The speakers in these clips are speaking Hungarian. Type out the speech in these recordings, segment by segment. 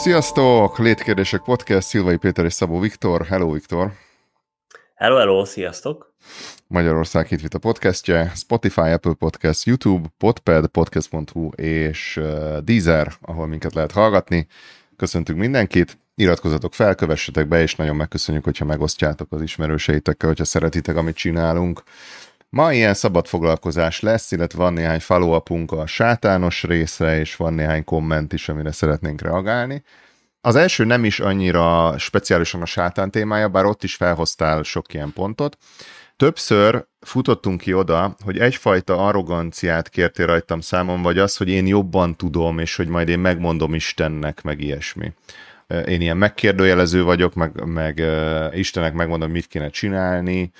Sziasztok! Létkérdések podcast, Szilvai Péter és Szabó Viktor. Hello, Viktor! Hello, hello, sziasztok! Magyarország Hitvita podcastje, Spotify, Apple Podcast, YouTube, Podpad, Podcast.hu és Deezer, ahol minket lehet hallgatni. Köszöntünk mindenkit, iratkozzatok fel, kövessetek be, és nagyon megköszönjük, hogyha megosztjátok az ismerőseitekkel, hogyha szeretitek, amit csinálunk. Ma ilyen szabad foglalkozás lesz, illetve van néhány follow a sátános részre, és van néhány komment is, amire szeretnénk reagálni. Az első nem is annyira speciálisan a sátán témája, bár ott is felhoztál sok ilyen pontot. Többször futottunk ki oda, hogy egyfajta arroganciát kértél rajtam számon, vagy az, hogy én jobban tudom, és hogy majd én megmondom Istennek, meg ilyesmi. Én ilyen megkérdőjelező vagyok, meg, meg Istennek megmondom, mit kéne csinálni,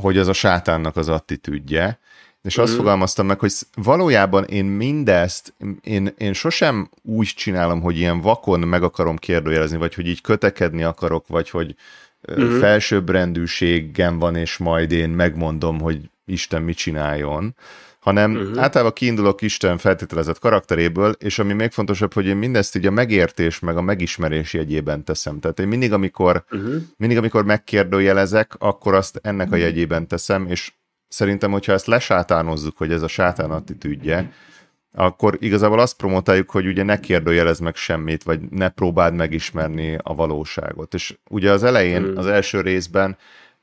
hogy az a sátánnak az attitűdje, és azt mm. fogalmaztam meg, hogy valójában én mindezt, én, én sosem úgy csinálom, hogy ilyen vakon meg akarom kérdőjelezni, vagy hogy így kötekedni akarok, vagy hogy mm. felsőbbrendűségem van, és majd én megmondom, hogy Isten mit csináljon, hanem uh-huh. általában kiindulok Isten feltételezett karakteréből, és ami még fontosabb, hogy én mindezt így a megértés meg a megismerés jegyében teszem. Tehát én mindig, amikor, uh-huh. mindig, amikor megkérdőjelezek, akkor azt ennek a jegyében teszem, és szerintem, hogyha ezt lesátánozzuk, hogy ez a sátán attitűdje, akkor igazából azt promotáljuk, hogy ugye ne kérdőjelez meg semmit, vagy ne próbáld megismerni a valóságot. És ugye az elején, az első részben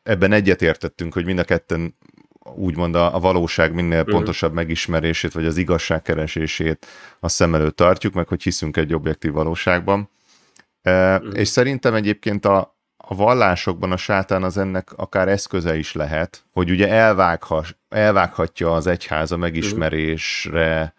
ebben egyetértettünk, hogy mind a ketten úgymond a, a valóság minél uh-huh. pontosabb megismerését, vagy az igazság keresését a szem előtt tartjuk, meg hogy hiszünk egy objektív valóságban. E, uh-huh. És szerintem egyébként a, a vallásokban a sátán az ennek akár eszköze is lehet, hogy ugye elvághat, elvághatja az egyház a megismerésre,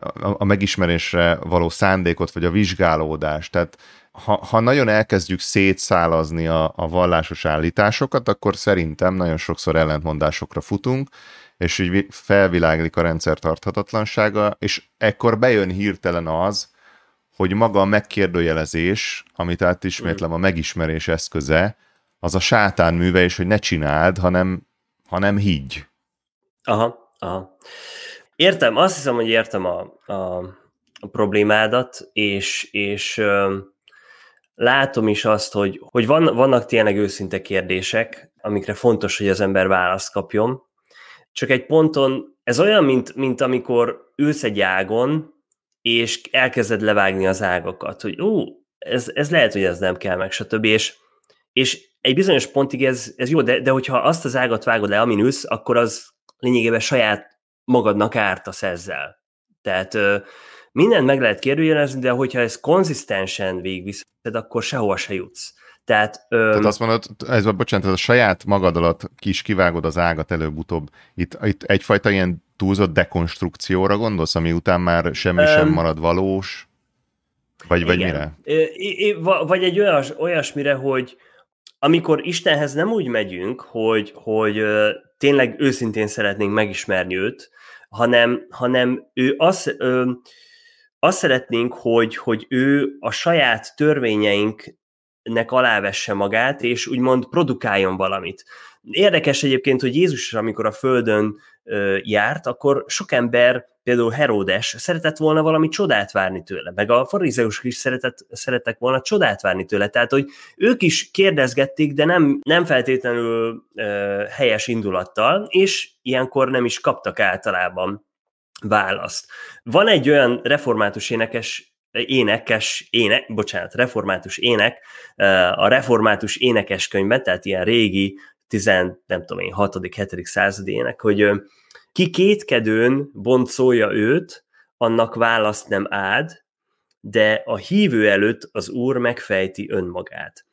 a, a megismerésre való szándékot, vagy a vizsgálódást. Tehát ha, ha nagyon elkezdjük szétszálazni a, a vallásos állításokat, akkor szerintem nagyon sokszor ellentmondásokra futunk, és így felviláglik a rendszer tarthatatlansága, és ekkor bejön hirtelen az, hogy maga a megkérdőjelezés, amit át ismétlem a megismerés eszköze, az a sátán műve, és hogy ne csináld, hanem, hanem higgy. Aha, aha. Értem, azt hiszem, hogy értem a, a, a problémádat, és, és látom is azt, hogy, hogy van, vannak tényleg őszinte kérdések, amikre fontos, hogy az ember választ kapjon. Csak egy ponton ez olyan, mint, mint amikor ülsz egy ágon, és elkezded levágni az ágakat, hogy ú, ez, ez lehet, hogy ez nem kell meg, stb. És, és egy bizonyos pontig ez, ez jó, de, de hogyha azt az ágat vágod le, amin ülsz, akkor az lényegében saját magadnak ártasz ezzel. Tehát mindent meg lehet kérdőjelezni, de hogyha ez konzisztensen végigviszed, akkor sehova se jutsz. Tehát, öm... Tehát azt mondod, ez, bocsánat, ez a saját magad alatt kis kivágod az ágat előbb-utóbb. Itt, itt egyfajta ilyen túlzott dekonstrukcióra gondolsz, ami után már semmi öm... sem marad valós? Vagy, vagy mire? Vagy egy olyas, olyasmire, hogy amikor Istenhez nem úgy megyünk, hogy, hogy tényleg őszintén szeretnénk megismerni őt, hanem, hanem ő azt, ö, azt szeretnénk, hogy, hogy ő a saját törvényeinknek alávesse magát, és úgymond produkáljon valamit. Érdekes egyébként, hogy Jézus, amikor a Földön ö, járt, akkor sok ember, például Heródes szeretett volna valami csodát várni tőle, meg a farizeusok is szeretett, szerettek volna csodát várni tőle, tehát hogy ők is kérdezgették, de nem, nem feltétlenül ö, helyes indulattal, és ilyenkor nem is kaptak általában választ. Van egy olyan református énekes, énekes, ének, bocsánat, református ének, a református énekes könyvben, tehát ilyen régi, 10, nem tudom én, 6 7 századi ének, hogy ki kétkedőn boncolja őt, annak választ nem ád, de a hívő előtt az Úr megfejti önmagát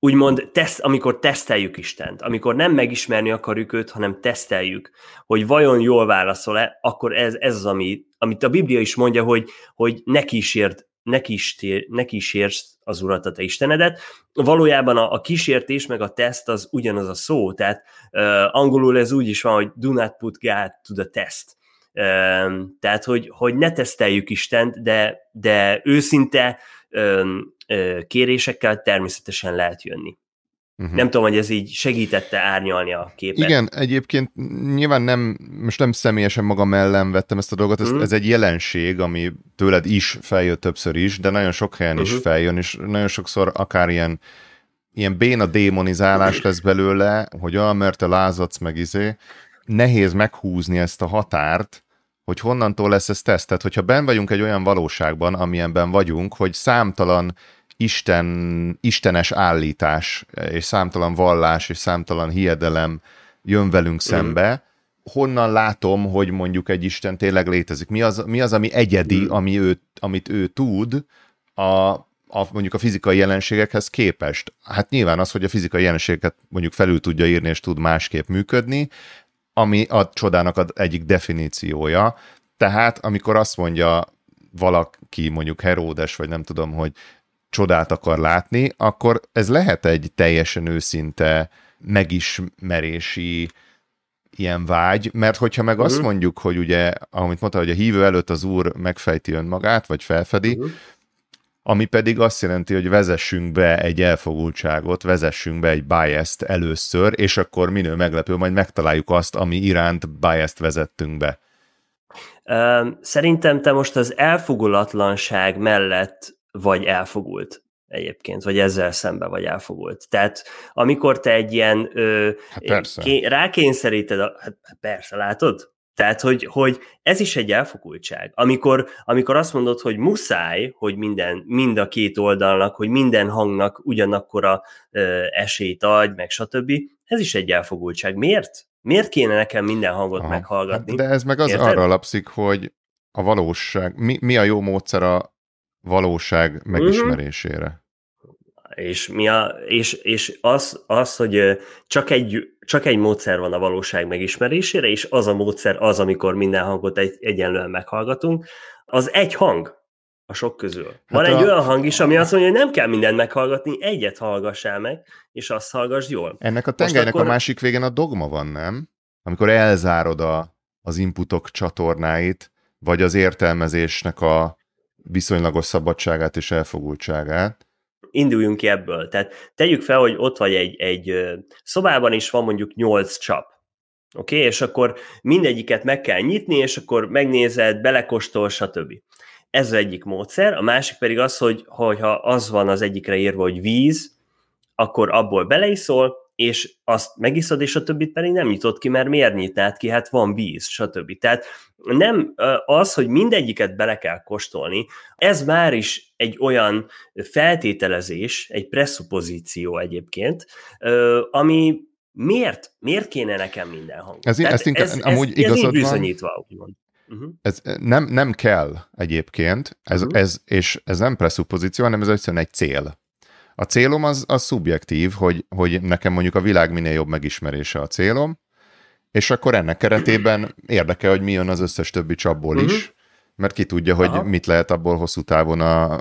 úgymond teszt, amikor teszteljük Istent, amikor nem megismerni akarjuk őt, hanem teszteljük, hogy vajon jól válaszol-e, akkor ez, ez az, ami, amit a Biblia is mondja, hogy, hogy ne kísért, ne, kísér, ne kísérts az Urat, a te Istenedet. Valójában a, a kísértés meg a teszt az ugyanaz a szó, tehát uh, angolul ez úgy is van, hogy do not put God to the test. Uh, tehát, hogy, hogy ne teszteljük Istent, de, de őszinte kérésekkel természetesen lehet jönni. Uh-huh. Nem tudom, hogy ez így segítette árnyalni a képet. Igen, egyébként nyilván nem, most nem személyesen magam ellen vettem ezt a dolgot, ez, uh-huh. ez egy jelenség, ami tőled is feljött többször is, de nagyon sok helyen uh-huh. is feljön, és nagyon sokszor akár ilyen, ilyen béna démonizálás lesz belőle, hogy olyan, mert te lázadsz meg izé, nehéz meghúzni ezt a határt, hogy honnantól lesz ez teszt. Tehát, hogyha ben vagyunk egy olyan valóságban, amilyenben vagyunk, hogy számtalan Isten, istenes állítás, és számtalan vallás, és számtalan hiedelem jön velünk szembe, honnan látom, hogy mondjuk egy Isten tényleg létezik? Mi az, mi az ami egyedi, mm. ami ő, amit ő tud a, a, mondjuk a fizikai jelenségekhez képest? Hát nyilván az, hogy a fizikai jelenségeket mondjuk felül tudja írni, és tud másképp működni, ami a csodának az egyik definíciója. Tehát, amikor azt mondja valaki, mondjuk Heródes, vagy nem tudom, hogy csodát akar látni, akkor ez lehet egy teljesen őszinte megismerési ilyen vágy, mert hogyha meg uh-huh. azt mhm. mondjuk, hogy ugye, amit mondta, hogy a hívő előtt az úr megfejti önmagát, vagy felfedi, uh-huh. ami pedig azt jelenti, hogy vezessünk be egy elfogultságot, vezessünk be egy bias először, és akkor minő meglepő, majd megtaláljuk azt, ami iránt bias vezettünk be. Szerintem te most az elfogulatlanság mellett vagy elfogult egyébként, vagy ezzel szembe vagy elfogult. Tehát amikor te egy ilyen ö, hát persze. Ké, rákényszeríted, a, hát, hát persze, látod? Tehát, hogy, hogy ez is egy elfogultság. Amikor, amikor azt mondod, hogy muszáj, hogy minden, mind a két oldalnak, hogy minden hangnak ugyanakkora ö, esélyt adj, meg stb. Ez is egy elfogultság. Miért? Miért kéne nekem minden hangot Aha, meghallgatni? Hát de ez meg az Érted? arra alapszik, hogy a valóság, mi, mi a jó módszer a valóság megismerésére. Uh-huh. És, mi a, és, és az, az, hogy csak egy, csak egy módszer van a valóság megismerésére, és az a módszer az, amikor minden hangot egy, egyenlően meghallgatunk, az egy hang a sok közül. Hát van a... egy olyan hang is, ami azt mondja, hogy nem kell mindent meghallgatni, egyet hallgassál meg, és azt hallgass jól. Ennek a tengelynek akkor... a másik végén a dogma van, nem? Amikor elzárod a, az inputok csatornáit, vagy az értelmezésnek a, viszonylagos szabadságát és elfogultságát. Induljunk ki ebből. Tehát tegyük fel, hogy ott vagy egy, egy szobában, is van mondjuk nyolc csap. Oké, okay? és akkor mindegyiket meg kell nyitni, és akkor megnézed, belekostol, stb. Ez az egyik módszer, a másik pedig az, hogy ha az van az egyikre írva, hogy víz, akkor abból beleiszol, és azt megiszod, és a többit pedig nem nyitott ki, mert miért nyitnád ki, hát van víz, stb. Tehát nem az, hogy mindegyiket bele kell kóstolni, ez már is egy olyan feltételezés, egy presszupozíció egyébként, ami miért, miért kéne nekem minden hang? Ez, Tehát ezt inkább, ez, amúgy ez, igazad ez bizonyítva, úgymond. Uh-huh. Ez nem, nem kell egyébként, ez, uh-huh. ez, és ez nem presszupozíció, hanem ez egyszerűen egy cél. A célom az, az szubjektív, hogy, hogy nekem mondjuk a világ minél jobb megismerése a célom, és akkor ennek keretében érdekel, hogy mi jön az összes többi csapból uh-huh. is, mert ki tudja, hogy Aha. mit lehet abból hosszú távon a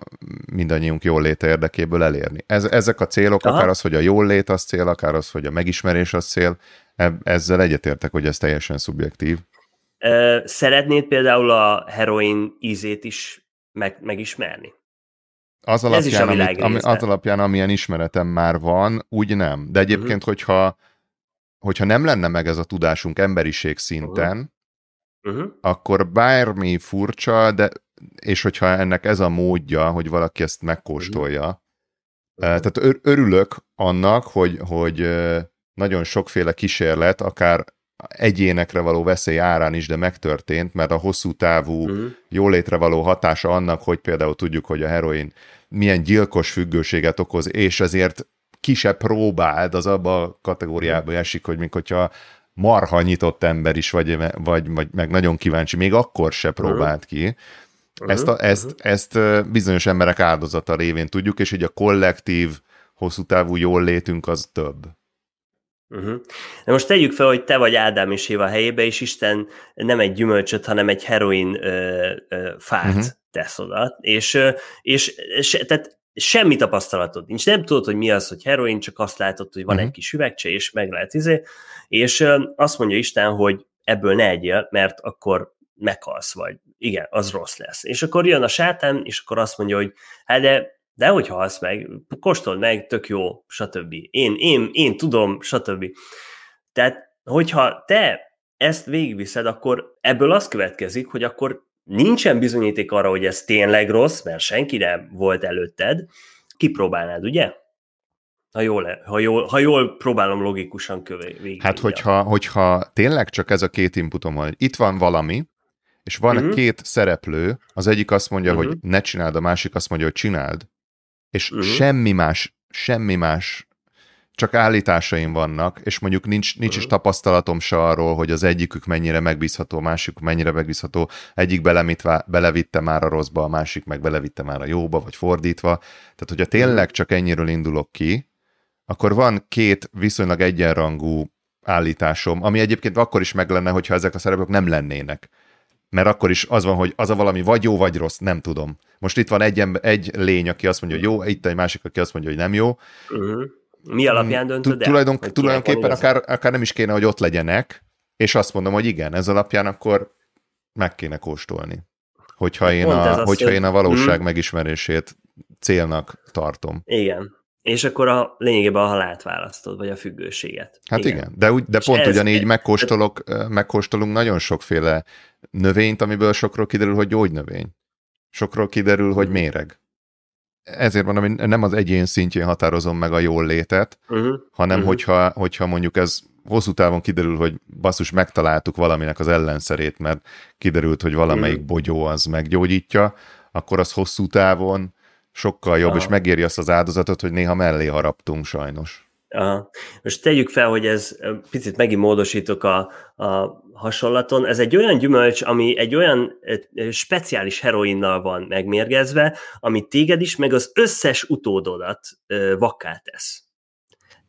mindannyiunk jól léte érdekéből elérni. Ez, ezek a célok, Aha. akár az, hogy a jól lét az cél, akár az, hogy a megismerés az cél, ezzel egyetértek, hogy ez teljesen szubjektív. Szeretnéd például a heroin ízét is meg, megismerni? Az alapján, amit, ami, az alapján, amilyen ismeretem már van, úgy nem. De egyébként, uh-huh. hogyha, hogyha nem lenne meg ez a tudásunk emberiség szinten, uh-huh. Uh-huh. akkor bármi furcsa, de és hogyha ennek ez a módja, hogy valaki ezt megkóstolja, uh-huh. tehát ör- örülök annak, hogy, hogy nagyon sokféle kísérlet, akár egyénekre való veszély árán is, de megtörtént, mert a hosszú távú uh-huh. jólétre való hatása annak, hogy például tudjuk, hogy a heroin milyen gyilkos függőséget okoz, és ezért ki se próbáld, az abba a kategóriába esik, hogy mint hogyha marha nyitott ember is vagy, vagy, vagy meg nagyon kíváncsi, még akkor se próbált ki. Ezt, a, ezt, ezt bizonyos emberek áldozata révén tudjuk, és így a kollektív, hosszú távú jól létünk az több. Uh-huh. De most tegyük fel, hogy te vagy Ádám és Éva helyébe, és Isten nem egy gyümölcsöt, hanem egy heroin ö, ö, fát uh-huh. Tesz oda, és, és, és tehát semmi tapasztalatod nincs, nem tudod, hogy mi az, hogy heroin, csak azt látod, hogy van uh-huh. egy kis üvegcse, és meg lehet izé, és azt mondja Isten, hogy ebből ne egyél, mert akkor meghalsz, vagy igen, az rossz lesz. És akkor jön a sátán, és akkor azt mondja, hogy hát de De hogy halsz meg, kóstold meg, tök jó, stb. Én, én, én tudom, stb. Tehát, hogyha te ezt végigviszed, akkor ebből az következik, hogy akkor nincsen bizonyíték arra, hogy ez tényleg rossz, mert senki nem volt előtted, kipróbálnád, ugye? Ha jól, ha jól, ha jól próbálom logikusan végig. Hát, hogyha, hogyha tényleg csak ez a két inputom van, hogy itt van valami, és van uh-huh. két szereplő, az egyik azt mondja, uh-huh. hogy ne csináld, a másik azt mondja, hogy csináld, és uh-huh. semmi más, semmi más, csak állításaim vannak, és mondjuk nincs, nincs is tapasztalatom se arról, hogy az egyikük mennyire megbízható, másik mennyire megbízható, egyik belemitve, belevitte már a rosszba, a másik meg belevitte már a jóba, vagy fordítva. Tehát, hogyha tényleg csak ennyiről indulok ki, akkor van két viszonylag egyenrangú állításom, ami egyébként akkor is meg lenne, hogyha ezek a szereplők nem lennének. Mert akkor is az van, hogy az a valami vagy jó, vagy rossz, nem tudom. Most itt van egy, ember, egy lény, aki azt mondja, hogy jó, itt egy másik, aki azt mondja, hogy nem jó. Uh-huh. Mi alapján mm, döntöd el? Tulajdon, tulajdonképpen akár, akár nem is kéne, hogy ott legyenek, és azt mondom, hogy igen, ez alapján akkor meg kéne kóstolni. Hogyha én, a, hogyha én a valóság mm. megismerését célnak tartom. Igen. És akkor a lényegében a halált választod, vagy a függőséget. Hát igen, igen de, úgy, de pont ez, ugyanígy megkóstolok, megkóstolunk nagyon sokféle növényt, amiből sokról kiderül, hogy gyógynövény. Sokról kiderül, hogy mhm. méreg. Ezért mondom, hogy nem az egyén szintjén határozom meg a jól létet, uh-huh. hanem uh-huh. Hogyha, hogyha mondjuk ez hosszú távon kiderül, hogy basszus, megtaláltuk valaminek az ellenszerét, mert kiderült, hogy valamelyik uh-huh. bogyó az meggyógyítja, akkor az hosszú távon sokkal jobb, Aha. és megéri azt az áldozatot, hogy néha mellé haraptunk sajnos. Aha. Most tegyük fel, hogy ez picit megint módosítok a, a hasonlaton. Ez egy olyan gyümölcs, ami egy olyan speciális heroinnal van megmérgezve, ami téged is, meg az összes utódodat vakká tesz.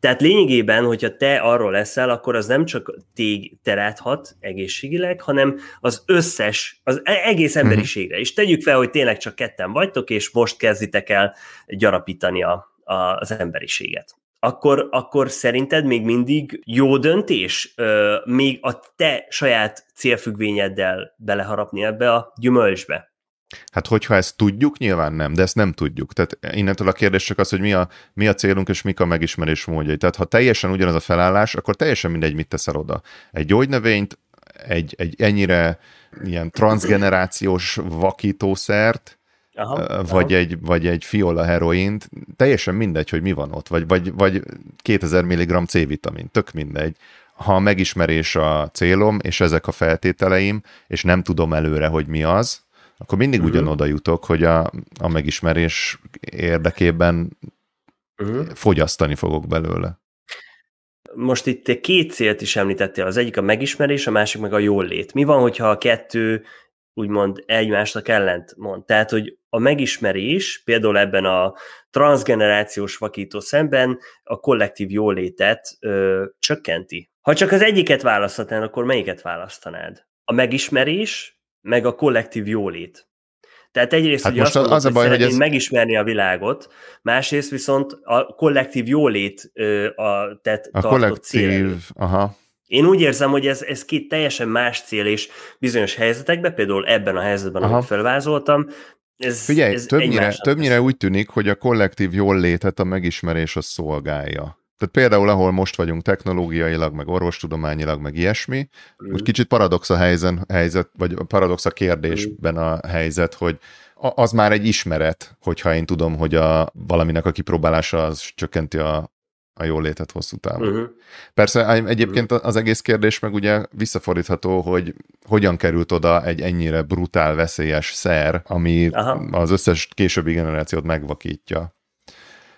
Tehát lényegében, hogyha te arról leszel, akkor az nem csak tég teráthat egészségileg, hanem az összes, az e-, egész mhm. emberiségre. És tegyük fel, hogy tényleg csak ketten vagytok, és most kezditek el gyarapítani a, a, az emberiséget. Akkor, akkor szerinted még mindig jó döntés ö, még a te saját célfüggvényeddel beleharapni ebbe a gyümölcsbe? Hát hogyha ezt tudjuk, nyilván nem, de ezt nem tudjuk. Tehát innentől a kérdés csak az, hogy mi a, mi a célunk és mik a megismerés módjai. Tehát ha teljesen ugyanaz a felállás, akkor teljesen mindegy, mit teszel oda. Egy gyógynövényt, egy, egy ennyire ilyen transgenerációs vakítószert, Aha, vagy, aha. Egy, vagy egy fiola heroint, teljesen mindegy, hogy mi van ott, vagy, vagy, vagy 2000 mg C-vitamin, tök mindegy. Ha a megismerés a célom, és ezek a feltételeim, és nem tudom előre, hogy mi az, akkor mindig uh-huh. ugyanoda jutok, hogy a, a megismerés érdekében uh-huh. fogyasztani fogok belőle. Most itt te két célt is említettél, az egyik a megismerés, a másik meg a jól lét. Mi van, hogyha a kettő úgymond egymásnak ellent mond? Tehát, hogy a megismerés például ebben a transgenerációs vakító szemben a kollektív jólétet ö, csökkenti. Ha csak az egyiket választhatnál, akkor melyiket választanád? A megismerés meg a kollektív jólét. Tehát egyrészt hát ugye azt mondod, az a baj, hogy, hogy ez... megismerni a világot, másrészt viszont a kollektív jólét a tett a kollektív, cél. aha. Én úgy érzem, hogy ez, ez két teljesen más cél, és bizonyos helyzetekben, például ebben a helyzetben, Aha. amit felvázoltam, ez, Figyelj, ez többnyire, többnyire úgy tűnik, hogy a kollektív jól létet a megismerés a szolgálja. Tehát például, ahol most vagyunk technológiailag, meg orvostudományilag, meg ilyesmi, mm. úgy kicsit paradox a helyzet, helyzet, vagy paradox a kérdésben a helyzet, hogy az már egy ismeret, hogyha én tudom, hogy a valaminek a kipróbálása az csökkenti a, a jól létet hosszú távon. Uh-huh. Persze egyébként az egész kérdés meg ugye visszafordítható, hogy hogyan került oda egy ennyire brutál, veszélyes szer, ami Aha. az összes későbbi generációt megvakítja.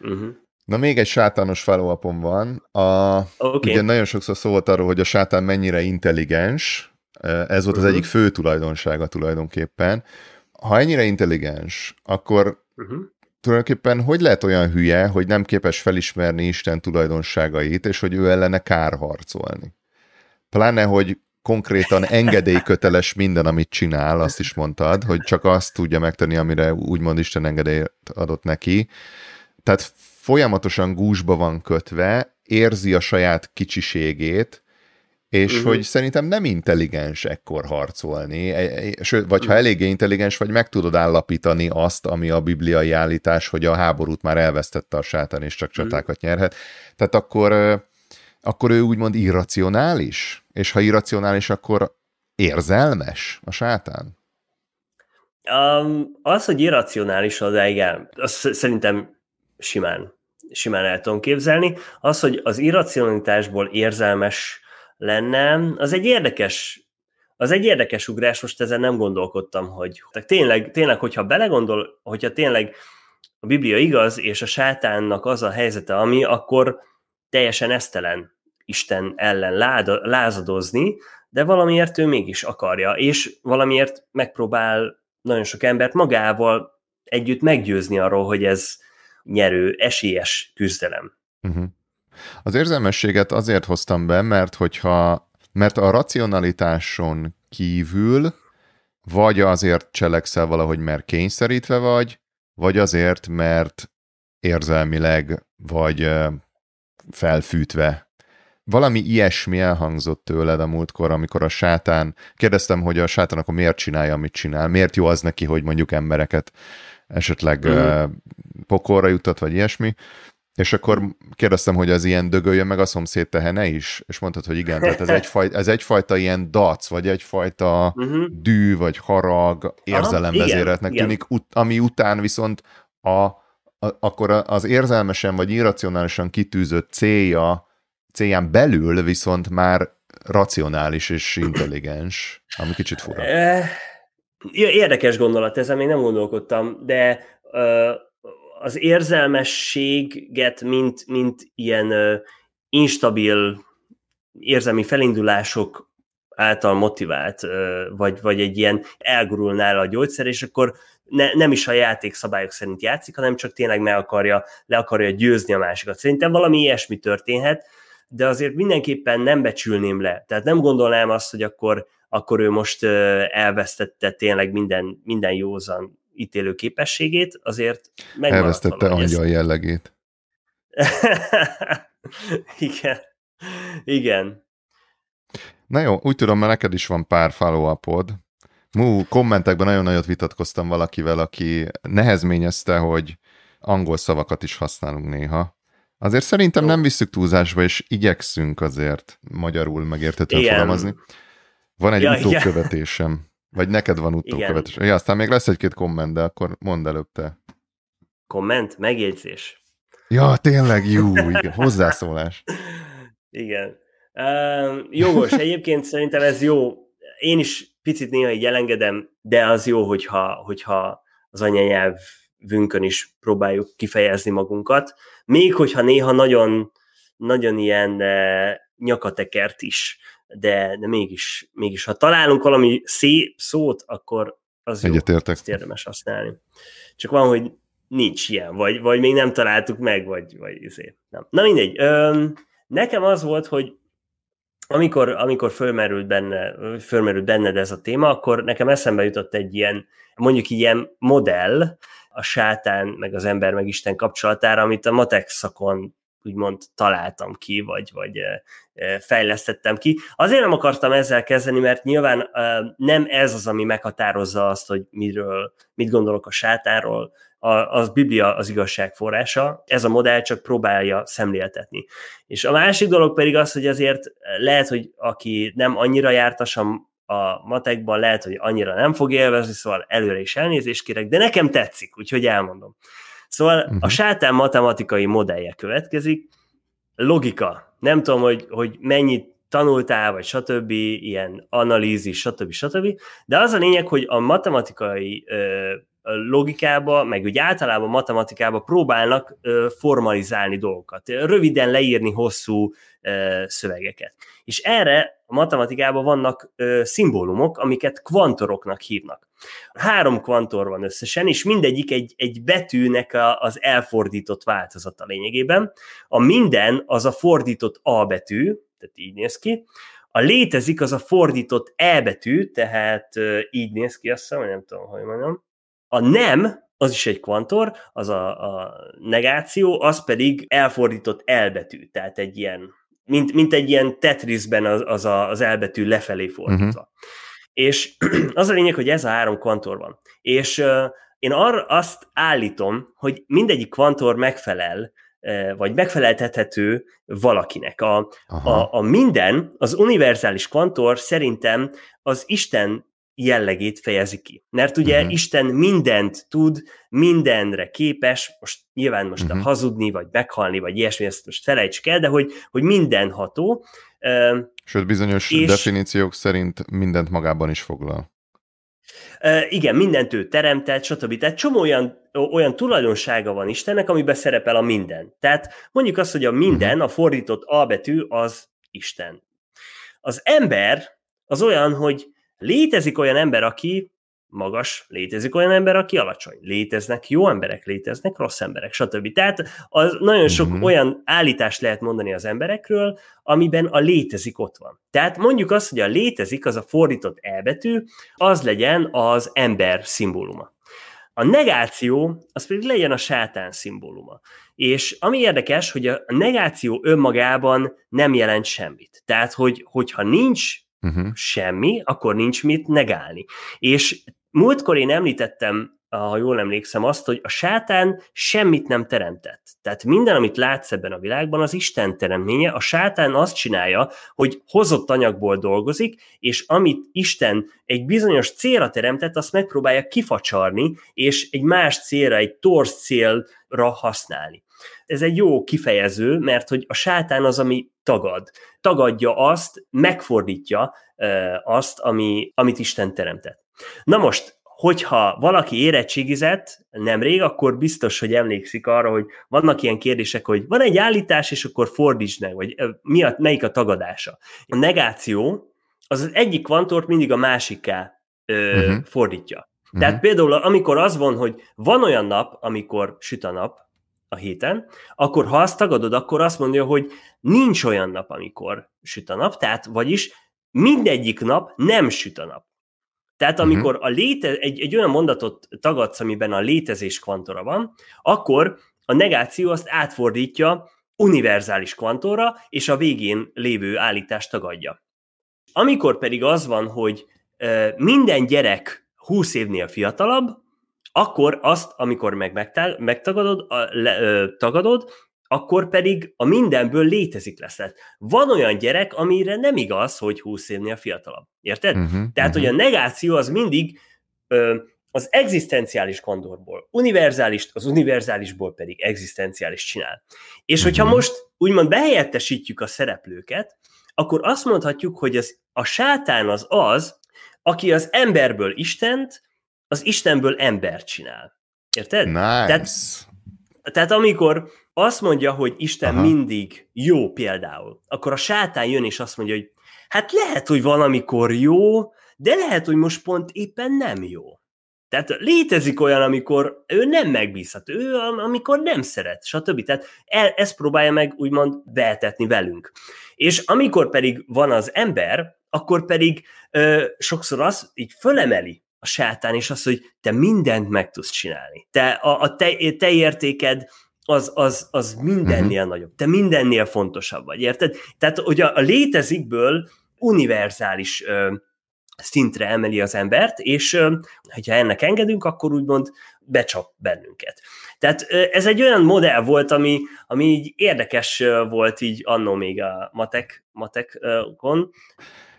Uh-huh. Na még egy sátános follow van. A, okay. Ugye nagyon sokszor szó volt arról, hogy a sátán mennyire intelligens. Ez volt uh-huh. az egyik fő tulajdonsága tulajdonképpen. Ha ennyire intelligens, akkor uh-huh. Tulajdonképpen hogy lehet olyan hülye, hogy nem képes felismerni Isten tulajdonságait, és hogy ő ellene kár harcolni? Pláne, hogy konkrétan engedélyköteles minden, amit csinál, azt is mondtad, hogy csak azt tudja megtenni, amire úgymond Isten engedélyt adott neki. Tehát folyamatosan gúzsba van kötve, érzi a saját kicsiségét, és uh-huh. hogy szerintem nem intelligens ekkor harcolni, e, e, sőt, vagy ha eléggé intelligens vagy, meg tudod állapítani azt, ami a bibliai állítás, hogy a háborút már elvesztette a sátán, és csak csatákat uh-huh. nyerhet. Tehát akkor, akkor ő úgymond irracionális, és ha irracionális, akkor érzelmes a sátán? Um, az, hogy irracionális, az igen, azt szerintem simán, simán el tudom képzelni. Az, hogy az irracionalitásból érzelmes lenne, az egy érdekes az egy érdekes ugrás, most ezen nem gondolkodtam, hogy tehát tényleg, tényleg, hogyha belegondol, hogyha tényleg a Biblia igaz, és a sátánnak az a helyzete, ami, akkor teljesen esztelen Isten ellen lázadozni, de valamiért ő mégis akarja, és valamiért megpróbál nagyon sok embert magával együtt meggyőzni arról, hogy ez nyerő, esélyes küzdelem. Uh-huh. Az érzelmességet azért hoztam be, mert hogyha mert a racionalitáson kívül vagy azért cselekszel valahogy, mert kényszerítve vagy, vagy azért, mert érzelmileg vagy felfűtve. Valami ilyesmi elhangzott tőled a múltkor, amikor a sátán, kérdeztem, hogy a sátán akkor miért csinálja, amit csinál, miért jó az neki, hogy mondjuk embereket esetleg mm. pokolra jutat, vagy ilyesmi, és akkor kérdeztem, hogy az ilyen dögöljön meg a szomszéd tehene is, és mondtad, hogy igen, tehát ez, egyfajta, ez egyfajta ilyen dac, vagy egyfajta uh-huh. dű, vagy harag érzelemvezéretnek tűnik, ut- ami után viszont a, a, akkor az érzelmesen vagy irracionálisan kitűzött célja, célján belül viszont már racionális és intelligens, ami kicsit fura. Érdekes gondolat, ezen még nem gondolkodtam, de az érzelmességet, mint, mint ilyen instabil érzelmi felindulások által motivált, vagy, vagy egy ilyen elgurulnál a gyógyszer, és akkor ne, nem is a játékszabályok szerint játszik, hanem csak tényleg meg akarja, le akarja győzni a másikat. Szerintem valami ilyesmi történhet, de azért mindenképpen nem becsülném le. Tehát nem gondolnám azt, hogy akkor, akkor ő most elvesztette tényleg minden, minden józan ítélő képességét, azért megmaradt Elvesztette angyal ezt... jellegét. Igen. Igen. Na jó, úgy tudom, mert neked is van pár follow -upod. Mú, kommentekben nagyon nagyot vitatkoztam valakivel, aki nehezményezte, hogy angol szavakat is használunk néha. Azért szerintem Jó. nem visszük túlzásba, és igyekszünk azért magyarul megértetően fogalmazni. Van egy ja, utókövetésem. Vagy neked van utókövetés. Ja, aztán még lesz egy-két komment, de akkor mondd előbb te. Komment? Megjegyzés. Ja, tényleg, jó, igen, hozzászólás. igen. Uh, jogos, egyébként szerintem ez jó. Én is picit néha így elengedem, de az jó, hogyha, hogyha az anyanyelvünkön is próbáljuk kifejezni magunkat. Még hogyha néha nagyon, nagyon ilyen uh, nyakatekert is de, de mégis, mégis, ha találunk valami szép szót, akkor az jó, azt érdemes használni. Csak van, hogy nincs ilyen, vagy, vagy még nem találtuk meg, vagy, vagy izé. Nem. Na mindegy. Öm, nekem az volt, hogy amikor, amikor fölmerült, benne, fölmerült benned ez a téma, akkor nekem eszembe jutott egy ilyen, mondjuk ilyen modell, a sátán, meg az ember, meg Isten kapcsolatára, amit a matek szakon úgymond találtam ki, vagy, vagy fejlesztettem ki. Azért nem akartam ezzel kezdeni, mert nyilván nem ez az, ami meghatározza azt, hogy miről, mit gondolok a sátánról, a, az Biblia az igazság forrása, ez a modell csak próbálja szemléltetni. És a másik dolog pedig az, hogy azért lehet, hogy aki nem annyira jártasam a matekban, lehet, hogy annyira nem fog élvezni, szóval előre is elnézést kérek, de nekem tetszik, úgyhogy elmondom. Szóval uh-huh. a mhm. sátán matematikai modellje következik, logika. Nem tudom, hogy, hogy mennyit tanultál, vagy stb., ilyen analízis, stb. stb. De az a lényeg, hogy a matematikai ö, logikába, meg úgy általában matematikába próbálnak formalizálni dolgokat, röviden leírni hosszú szövegeket. És erre a matematikában vannak szimbólumok, amiket kvantoroknak hívnak. Három kvantor van összesen, és mindegyik egy, egy betűnek a, az elfordított változata lényegében. A minden az a fordított A betű, tehát így néz ki. A létezik az a fordított E betű, tehát így néz ki, azt hiszem, nem tudom, hogy mondjam. A nem, az is egy kvantor, az a, a negáció, az pedig elfordított elbetű, tehát egy ilyen mint, mint egy ilyen Tetrisben az, az, a, az elbetű lefelé fordítva. Uh-huh. És az a lényeg, hogy ez a három kvantor van. És uh, én arra azt állítom, hogy mindegyik kvantor megfelel, uh, vagy megfeleltethető valakinek. A, a, a minden, az univerzális kvantor szerintem az Isten jellegét fejezi ki. Mert ugye uh-huh. Isten mindent tud, mindenre képes, most nyilván most uh-huh. a hazudni, vagy meghalni, vagy ilyesmi, ezt most felejtsük el, de hogy, hogy mindenható. Sőt, bizonyos és, definíciók szerint mindent magában is foglal. Igen, mindent ő teremtett, stb. Tehát csomó olyan, olyan tulajdonsága van Istennek, amiben szerepel a minden. Tehát mondjuk azt, hogy a minden, uh-huh. a fordított A betű az Isten. Az ember az olyan, hogy Létezik olyan ember, aki magas, létezik olyan ember, aki alacsony. Léteznek jó emberek, léteznek rossz emberek, stb. Tehát az nagyon sok mm-hmm. olyan állítást lehet mondani az emberekről, amiben a létezik ott van. Tehát mondjuk azt, hogy a létezik, az a fordított elbetű, az legyen az ember szimbóluma. A negáció, az pedig legyen a sátán szimbóluma. És ami érdekes, hogy a negáció önmagában nem jelent semmit. Tehát, hogy, hogyha nincs uh-huh. semmi, akkor nincs mit negálni. És múltkor én említettem, ha jól emlékszem, azt, hogy a sátán semmit nem teremtett. Tehát minden, amit látsz ebben a világban, az Isten teremtménye. A sátán azt csinálja, hogy hozott anyagból dolgozik, és amit Isten egy bizonyos célra teremtett, azt megpróbálja kifacsarni, és egy más célra, egy torz célra használni. Ez egy jó kifejező, mert hogy a sátán az, ami tagad. Tagadja azt, megfordítja azt, ami, amit Isten teremtett. Na most, hogyha valaki érettségizett nemrég, akkor biztos, hogy emlékszik arra, hogy vannak ilyen kérdések, hogy van egy állítás, és akkor fordítsd meg, vagy mi a, melyik a tagadása. A negáció az az egyik kvantort mindig a másikká ö, uh-huh. fordítja. Uh-huh. Tehát például, amikor az van, hogy van olyan nap, amikor süt a nap, a héten, akkor ha azt tagadod, akkor azt mondja, hogy nincs olyan nap, amikor süt a nap, tehát vagyis mindegyik nap nem süt a nap. Tehát mhm. amikor a léte, egy, egy olyan mondatot tagadsz, amiben a létezés kvantora van, akkor a negáció azt átfordítja univerzális kvantorra, és a végén lévő állítást tagadja. Amikor pedig az van, hogy minden gyerek 20 évnél fiatalabb, akkor azt, amikor meg megtagadod, a, le, ö, tagadod, akkor pedig a mindenből létezik lesz. van olyan gyerek, amire nem igaz, hogy 20 évnél fiatalabb. Érted? Uh-huh, Tehát, uh-huh. hogy a negáció az mindig ö, az egzisztenciális kondorból univerzális, az univerzálisból pedig egzisztenciális csinál. És hogyha uh-huh. most úgymond behelyettesítjük a szereplőket, akkor azt mondhatjuk, hogy az, a sátán az az, aki az emberből Istent, az Istenből embert csinál. Érted? Nice. Tehát, tehát amikor azt mondja, hogy Isten Aha. mindig jó például, akkor a sátán jön és azt mondja, hogy hát lehet, hogy valamikor jó, de lehet, hogy most pont éppen nem jó. Tehát létezik olyan, amikor ő nem megbízható, ő amikor nem szeret, stb. Tehát el, ezt próbálja meg úgymond beetetni velünk. És amikor pedig van az ember, akkor pedig ö, sokszor az így fölemeli a sátán, és az, hogy te mindent meg tudsz csinálni. Te, a, a te, te értéked az, az, az mindennél uh-huh. nagyobb. Te mindennél fontosabb vagy, érted? Tehát, hogy a, a létezikből univerzális ö, szintre emeli az embert, és ö, ha ennek engedünk, akkor úgymond becsap bennünket. Tehát ö, ez egy olyan modell volt, ami, ami így érdekes volt így annó még a matek, matekon,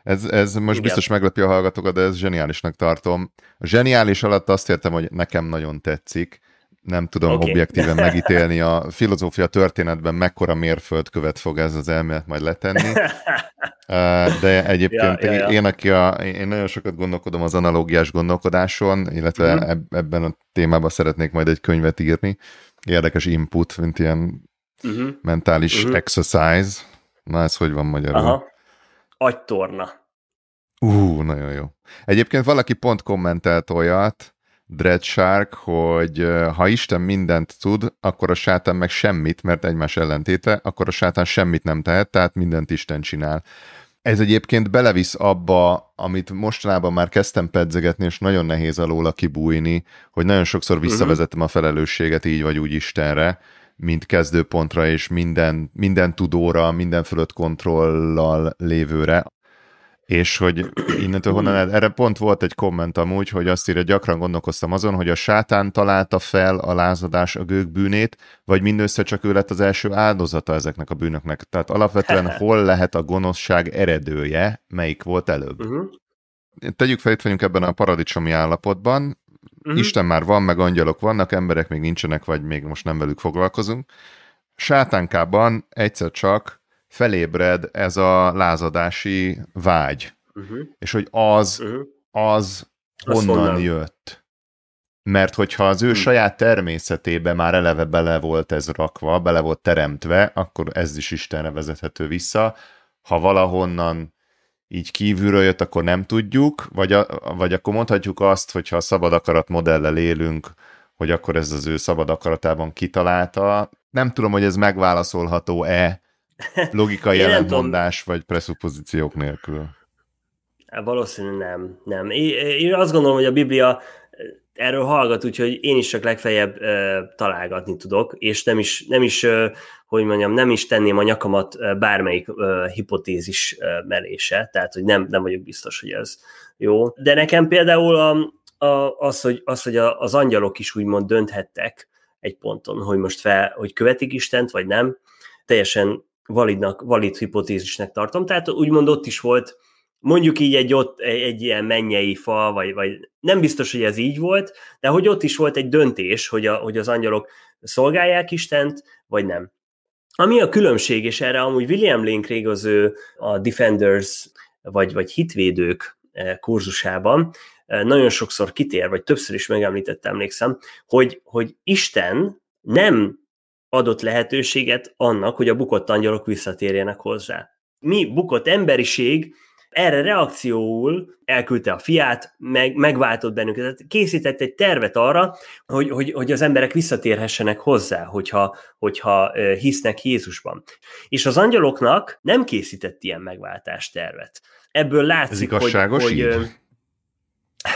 ez, ez most Igen. biztos meglepi a hallgatókat, de ez zseniálisnak tartom. A zseniális alatt azt értem, hogy nekem nagyon tetszik, nem tudom okay. objektíven megítélni a filozófia történetben mekkora mérföldkövet fog ez az elmélet majd letenni. De egyébként ja, ja, ja. én, aki a, én nagyon sokat gondolkodom az analógiás gondolkodáson, illetve uh-huh. ebben a témában szeretnék majd egy könyvet írni. Érdekes input, mint ilyen uh-huh. mentális uh-huh. exercise. Na ez hogy van magyarul? Aha agytorna. Ú, uh, nagyon jó. Egyébként valaki pont kommentelt olyat, Dread Shark, hogy ha Isten mindent tud, akkor a sátán meg semmit, mert egymás ellentéte, akkor a sátán semmit nem tehet, tehát mindent Isten csinál. Ez egyébként belevisz abba, amit mostanában már kezdtem pedzegetni, és nagyon nehéz alóla kibújni, hogy nagyon sokszor mhm. visszavezetem a felelősséget így vagy úgy Istenre, mint kezdőpontra és minden, minden tudóra, minden fölött kontrollal lévőre. És hogy innentől honnan, erre pont volt egy komment amúgy, hogy azt írja, gyakran gondolkoztam azon, hogy a sátán találta fel a lázadás a gők bűnét, vagy mindössze csak ő lett az első áldozata ezeknek a bűnöknek. Tehát alapvetően hol lehet a gonoszság eredője, melyik volt előbb. Uh-huh. Tegyük fel, itt vagyunk ebben a paradicsomi állapotban, uh-huh. Isten már van, meg angyalok vannak, emberek még nincsenek, vagy még most nem velük foglalkozunk. Sátánkában egyszer csak felébred ez a lázadási vágy. Uh-huh. És hogy az, uh-huh. az honnan, jött. Mert hogyha az ő uh-huh. saját természetébe már eleve bele volt ez rakva, bele volt teremtve, akkor ez is Istenre vezethető vissza. Ha valahonnan így kívülről jött, akkor nem tudjuk, vagy, a, vagy akkor mondhatjuk azt, hogyha a szabad akarat modellel élünk, hogy akkor ez az ő szabad akaratában kitalálta. Nem tudom, hogy ez megválaszolható-e logikai ellentmondás vagy presszupozíciók nélkül. Hát valószínűleg nem. nem. Én azt gondolom, hogy a Biblia erről hallgat, úgyhogy én is csak legfeljebb uh, találgatni tudok, és nem is, nem is uh, hogy mondjam, nem is tenném a nyakamat uh, bármelyik uh, hipotézis uh, melése, tehát hogy nem, nem vagyok biztos, hogy ez jó. De nekem például a, a, az, hogy, az, hogy a, az angyalok is úgymond dönthettek egy ponton, hogy most fel, hogy követik Istent, vagy nem, teljesen validnak, valid hipotézisnek tartom. Tehát úgymond ott is volt mondjuk így egy, ott, egy, ilyen mennyei fa, vagy, vagy nem biztos, hogy ez így volt, de hogy ott is volt egy döntés, hogy, a, hogy az angyalok szolgálják Istent, vagy nem. Ami a különbség, és erre amúgy William az ő a Defenders, vagy, vagy hitvédők eh, kurzusában eh, nagyon sokszor kitér, vagy többször is megemlített, emlékszem, hogy, hogy Isten nem adott lehetőséget annak, hogy a bukott angyalok visszatérjenek hozzá. Mi, bukott emberiség, erre reakcióul elküldte a fiát, meg, megváltott bennünket, tehát készített egy tervet arra, hogy, hogy, hogy az emberek visszatérhessenek hozzá, hogyha, hogyha hisznek Jézusban. És az angyaloknak nem készített ilyen megváltás tervet. Ebből látszik, Ez hogy... hogy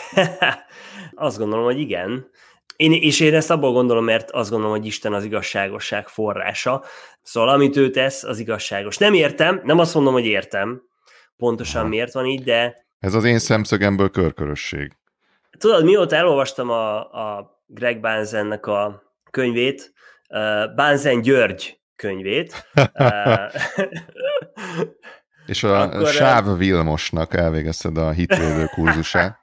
azt gondolom, hogy igen. Én, és én ezt abból gondolom, mert azt gondolom, hogy Isten az igazságosság forrása. Szóval amit ő tesz, az igazságos. Nem értem, nem azt mondom, hogy értem, pontosan Aha. miért van így, de... Ez az én szemszögemből körkörösség. Tudod, mióta elolvastam a, a Greg Banzennek a könyvét, uh, Banzen György könyvét. És a akkor, Sáv Vilmosnak elvégezted a hitvédő kurzusát.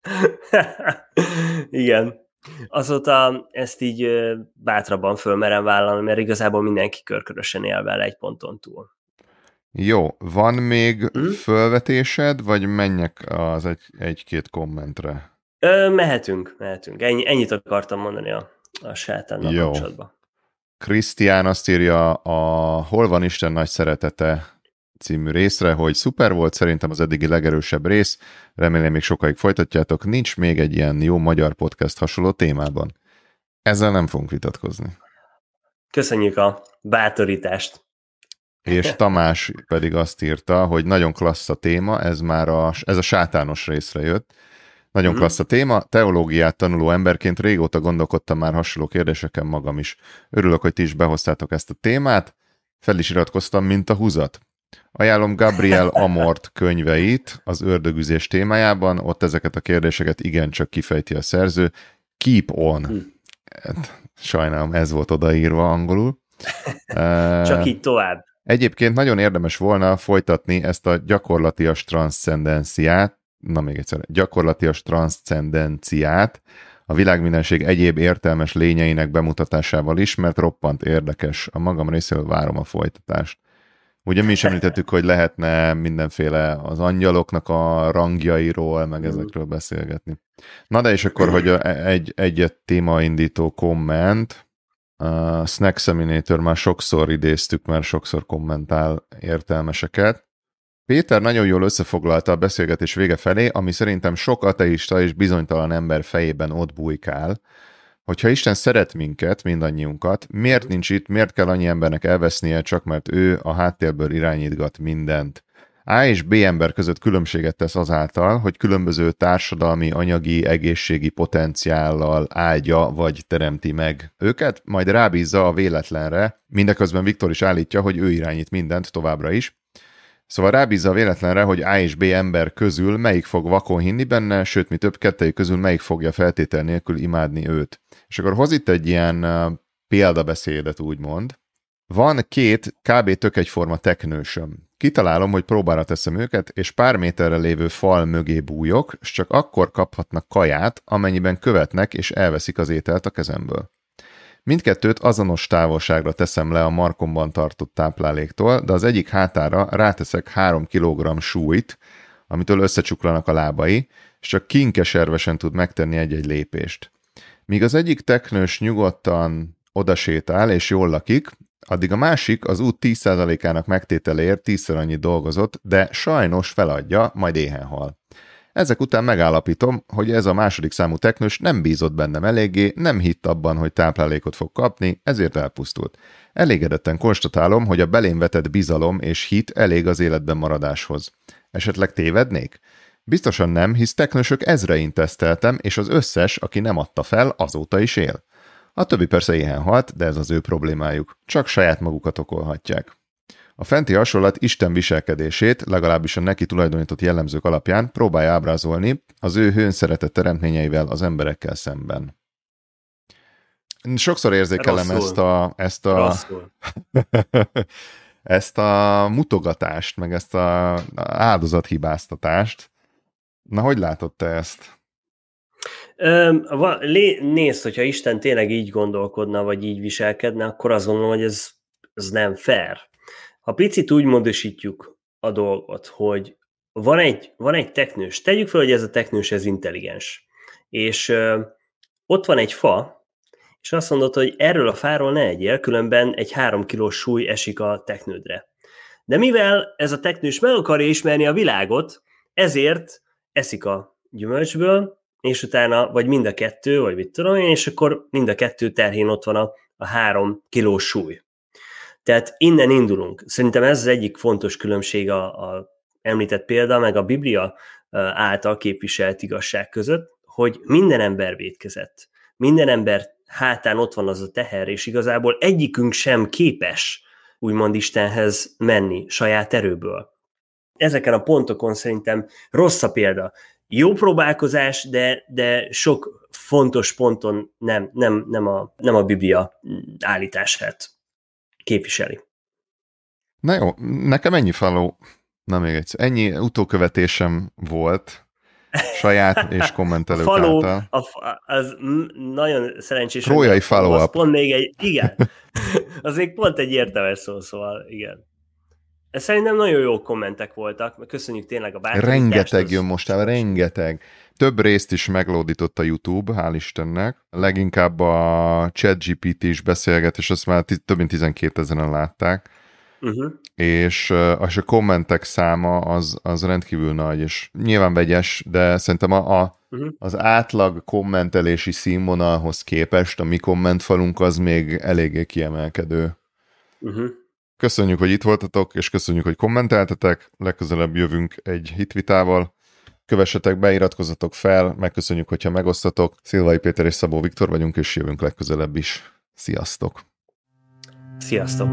Igen. Azóta ezt így bátrabban fölmerem vállalni, mert igazából mindenki körkörösen él vele egy ponton túl. Jó, van még hm? fölvetésed, vagy menjek az egy, egy-két kommentre? Ö, mehetünk, mehetünk. Ennyi, ennyit akartam mondani a, a sátánnal Jó. kapcsolatban. Krisztián azt írja a Hol van Isten nagy szeretete című részre, hogy szuper volt szerintem az eddigi legerősebb rész, remélem még sokáig folytatjátok, nincs még egy ilyen jó magyar podcast hasonló témában. Ezzel nem fogunk vitatkozni. Köszönjük a bátorítást és Tamás pedig azt írta, hogy nagyon klassz a téma, ez már a, ez a sátános részre jött. Nagyon mm. klassz a téma, teológiát tanuló emberként régóta gondolkodtam már hasonló kérdéseken magam is. Örülök, hogy ti is behoztátok ezt a témát, fel is iratkoztam, mint a húzat. Ajánlom Gabriel Amort könyveit az ördögüzés témájában, ott ezeket a kérdéseket igencsak kifejti a szerző. Keep on. Mm. Sajnálom, ez volt odaírva angolul. Csak így tovább. Egyébként nagyon érdemes volna folytatni ezt a gyakorlatias transzcendenciát, na még egyszer, gyakorlatias transzcendenciát, a világmindenség egyéb értelmes lényeinek bemutatásával is, mert roppant érdekes. A magam részéről várom a folytatást. Ugye mi is említettük, hogy lehetne mindenféle az angyaloknak a rangjairól, meg ezekről beszélgetni. Na de és akkor, hogy egy, egy témaindító komment, a Snack Seminator már sokszor idéztük, mert sokszor kommentál értelmeseket. Péter nagyon jól összefoglalta a beszélgetés vége felé, ami szerintem sok ateista és bizonytalan ember fejében ott bujkál, hogyha Isten szeret minket, mindannyiunkat, miért nincs itt, miért kell annyi embernek elvesznie, csak mert ő a háttérből irányítgat mindent. A és B ember között különbséget tesz azáltal, hogy különböző társadalmi, anyagi, egészségi potenciállal áldja vagy teremti meg őket, majd rábízza a véletlenre, mindeközben Viktor is állítja, hogy ő irányít mindent továbbra is, Szóval rábízza a véletlenre, hogy A és B ember közül melyik fog vakon hinni benne, sőt, mi több kettőjük közül melyik fogja feltétel nélkül imádni őt. És akkor hoz itt egy ilyen példabeszédet, úgymond. Van két kb. tök egyforma teknősöm. Kitalálom, hogy próbára teszem őket, és pár méterre lévő fal mögé bújok, és csak akkor kaphatnak kaját, amennyiben követnek és elveszik az ételt a kezemből. Mindkettőt azonos távolságra teszem le a markomban tartott tápláléktól, de az egyik hátára ráteszek 3 kg súlyt, amitől összecsuklanak a lábai, és csak kinkeservesen tud megtenni egy-egy lépést. Míg az egyik teknős nyugodtan odasétál és jól lakik, addig a másik az út 10%-ának megtételéért tízszer annyit dolgozott, de sajnos feladja, majd éhen hal. Ezek után megállapítom, hogy ez a második számú teknős nem bízott bennem eléggé, nem hitt abban, hogy táplálékot fog kapni, ezért elpusztult. Elégedetten konstatálom, hogy a belém vetett bizalom és hit elég az életben maradáshoz. Esetleg tévednék? Biztosan nem, hisz teknősök ezrein teszteltem, és az összes, aki nem adta fel, azóta is él. A többi persze éhen halt, de ez az ő problémájuk. Csak saját magukat okolhatják. A fenti hasonlat Isten viselkedését, legalábbis a neki tulajdonított jellemzők alapján próbálja ábrázolni az ő hőn szeretett teremtményeivel az emberekkel szemben. Sokszor érzékelem Rosszul. ezt a, ezt a, ezt a mutogatást, meg ezt a áldozathibáztatást. Na, hogy látod te ezt? Nézd, hogyha Isten tényleg így gondolkodna, vagy így viselkedne, akkor azt gondolom, hogy ez, ez nem fair. Ha picit úgy módosítjuk a dolgot, hogy van egy, van egy teknős, tegyük fel, hogy ez a teknős ez intelligens, és ö, ott van egy fa, és azt mondod, hogy erről a fáról ne egyél, különben egy három kilós súly esik a teknődre. De mivel ez a teknős meg akarja ismerni a világot, ezért eszik a gyümölcsből, és utána vagy mind a kettő, vagy mit tudom én, és akkor mind a kettő terhén ott van a, a három kilós súly. Tehát innen indulunk. Szerintem ez az egyik fontos különbség a, a említett példa, meg a Biblia által képviselt igazság között, hogy minden ember védkezett. Minden ember hátán ott van az a teher, és igazából egyikünk sem képes úgymond Istenhez menni saját erőből. Ezeken a pontokon szerintem rossz a példa. Jó próbálkozás, de, de sok fontos ponton nem, nem, nem, a, nem a Biblia állítását képviseli. Na jó, nekem ennyi faló, na még egyszer, ennyi utókövetésem volt, saját és kommentelők a follow, által. A, az nagyon szerencsés. Trójai follow up. Pont még egy, igen, az még pont egy értelmes szó, szóval igen. Ez szerintem nagyon jó kommentek voltak, köszönjük tényleg a bátorítást. Rengeteg jön most el, rengeteg. Több részt is meglódított a YouTube, hál' Istennek. Leginkább a ChatGPT is beszélget, és azt már több mint 12 ezeren látták. Uh-huh. És, és a kommentek száma az, az rendkívül nagy, és nyilván vegyes, de szerintem a, a, uh-huh. az átlag kommentelési színvonalhoz képest a mi kommentfalunk az még eléggé kiemelkedő. Uh-huh. Köszönjük, hogy itt voltatok, és köszönjük, hogy kommenteltetek. Legközelebb jövünk egy hitvitával. Kövessetek be, iratkozzatok fel, megköszönjük, hogyha megosztatok. Szilvai Péter és Szabó Viktor vagyunk, és jövünk legközelebb is. Sziasztok! Sziasztok!